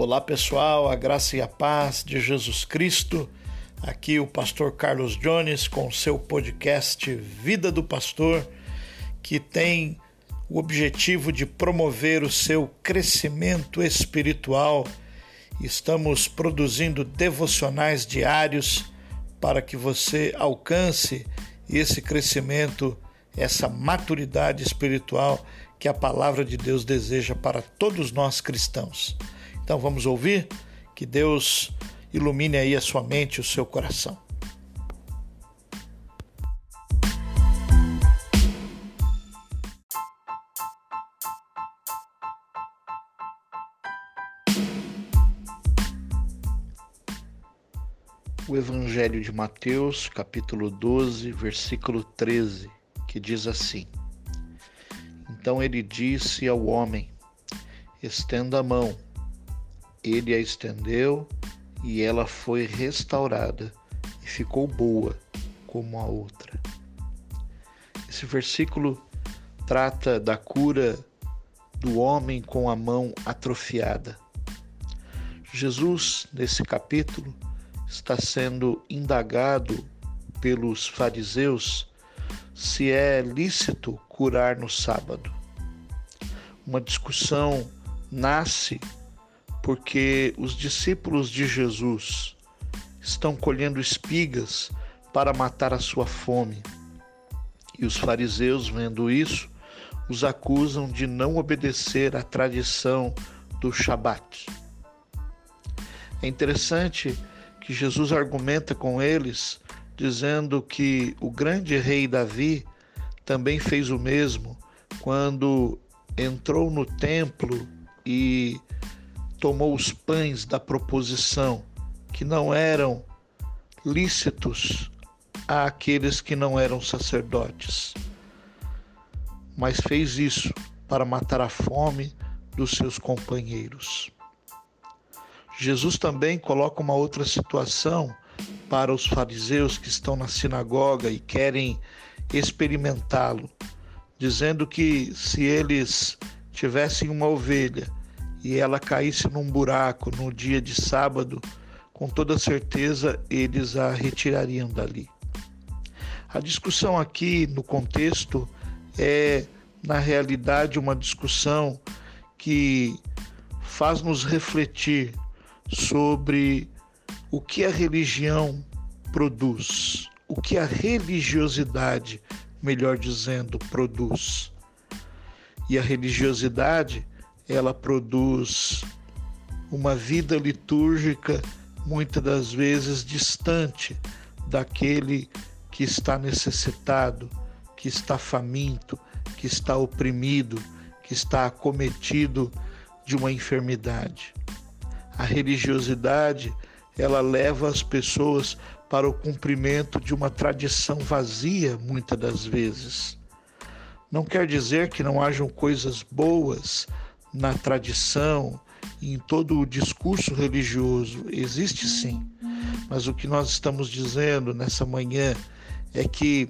Olá pessoal, a graça e a paz de Jesus Cristo. Aqui o pastor Carlos Jones com seu podcast Vida do Pastor, que tem o objetivo de promover o seu crescimento espiritual. Estamos produzindo devocionais diários para que você alcance esse crescimento, essa maturidade espiritual que a palavra de Deus deseja para todos nós cristãos. Então vamos ouvir? Que Deus ilumine aí a sua mente e o seu coração. O Evangelho de Mateus, capítulo 12, versículo 13, que diz assim: Então ele disse ao homem: Estenda a mão. Ele a estendeu e ela foi restaurada e ficou boa como a outra. Esse versículo trata da cura do homem com a mão atrofiada. Jesus, nesse capítulo, está sendo indagado pelos fariseus se é lícito curar no sábado. Uma discussão nasce porque os discípulos de Jesus estão colhendo espigas para matar a sua fome. E os fariseus, vendo isso, os acusam de não obedecer à tradição do Shabat. É interessante que Jesus argumenta com eles, dizendo que o grande rei Davi também fez o mesmo quando entrou no templo e tomou os pães da proposição, que não eram lícitos àqueles que não eram sacerdotes, mas fez isso para matar a fome dos seus companheiros. Jesus também coloca uma outra situação para os fariseus que estão na sinagoga e querem experimentá-lo, dizendo que se eles tivessem uma ovelha e ela caísse num buraco no dia de sábado, com toda certeza eles a retirariam dali. A discussão aqui no contexto é, na realidade, uma discussão que faz nos refletir sobre o que a religião produz, o que a religiosidade, melhor dizendo, produz. E a religiosidade ela produz uma vida litúrgica muitas das vezes distante daquele que está necessitado, que está faminto, que está oprimido, que está acometido de uma enfermidade. A religiosidade, ela leva as pessoas para o cumprimento de uma tradição vazia, muitas das vezes. Não quer dizer que não hajam coisas boas na tradição, em todo o discurso religioso, existe sim. Mas o que nós estamos dizendo nessa manhã é que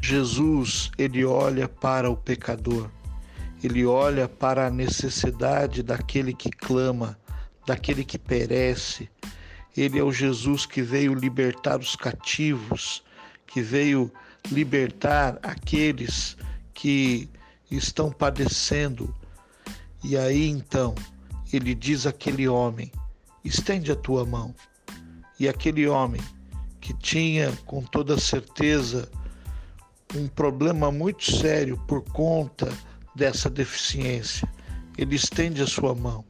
Jesus, ele olha para o pecador. Ele olha para a necessidade daquele que clama, daquele que perece. Ele é o Jesus que veio libertar os cativos, que veio libertar aqueles que estão padecendo e aí então ele diz àquele homem: estende a tua mão. E aquele homem que tinha com toda certeza um problema muito sério por conta dessa deficiência, ele estende a sua mão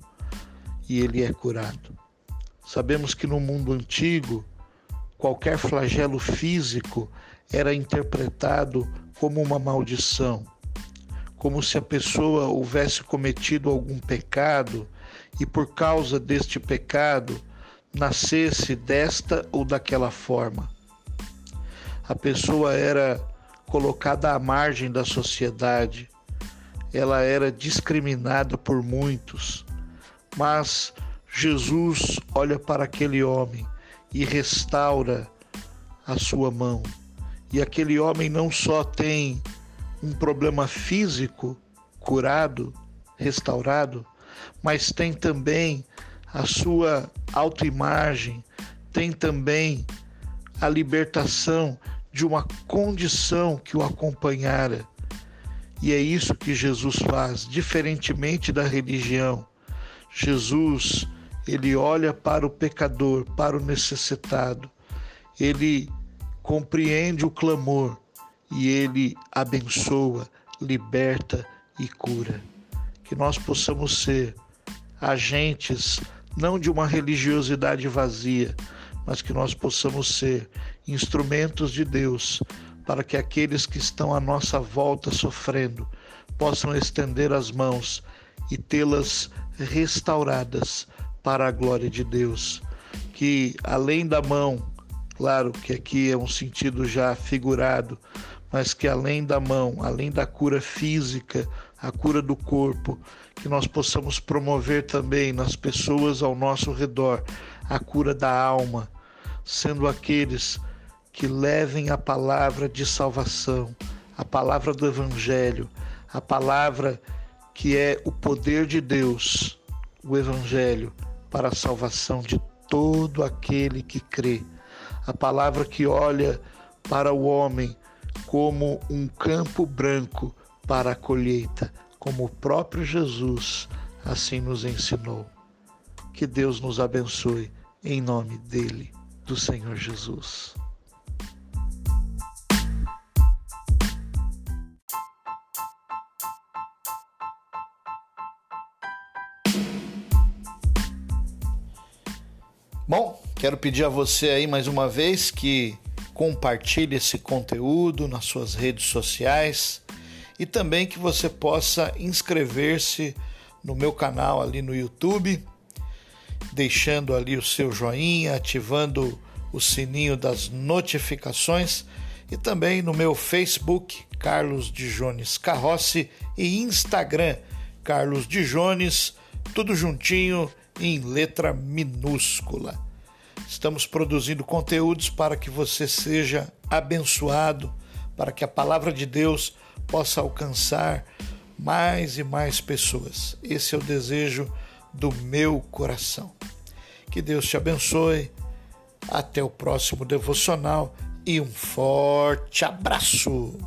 e ele é curado. Sabemos que no mundo antigo, qualquer flagelo físico era interpretado como uma maldição como se a pessoa houvesse cometido algum pecado e por causa deste pecado nascesse desta ou daquela forma. A pessoa era colocada à margem da sociedade, ela era discriminada por muitos, mas Jesus olha para aquele homem e restaura a sua mão. E aquele homem não só tem um problema físico curado, restaurado, mas tem também a sua autoimagem, tem também a libertação de uma condição que o acompanhara. E é isso que Jesus faz, diferentemente da religião. Jesus, ele olha para o pecador, para o necessitado. Ele compreende o clamor e ele abençoa, liberta e cura. Que nós possamos ser agentes não de uma religiosidade vazia, mas que nós possamos ser instrumentos de Deus para que aqueles que estão à nossa volta sofrendo possam estender as mãos e tê-las restauradas para a glória de Deus. Que além da mão, claro que aqui é um sentido já figurado, mas que além da mão, além da cura física, a cura do corpo, que nós possamos promover também nas pessoas ao nosso redor a cura da alma, sendo aqueles que levem a palavra de salvação, a palavra do Evangelho, a palavra que é o poder de Deus, o Evangelho, para a salvação de todo aquele que crê. A palavra que olha para o homem como um campo branco para a colheita, como o próprio Jesus assim nos ensinou. Que Deus nos abençoe em nome dele, do Senhor Jesus. Bom, quero pedir a você aí mais uma vez que compartilhe esse conteúdo nas suas redes sociais e também que você possa inscrever-se no meu canal ali no YouTube, deixando ali o seu joinha, ativando o sininho das notificações e também no meu Facebook, Carlos de Jones Carrossi, e Instagram, Carlos de Jones, tudo juntinho em letra minúscula. Estamos produzindo conteúdos para que você seja abençoado, para que a palavra de Deus possa alcançar mais e mais pessoas. Esse é o desejo do meu coração. Que Deus te abençoe. Até o próximo devocional e um forte abraço.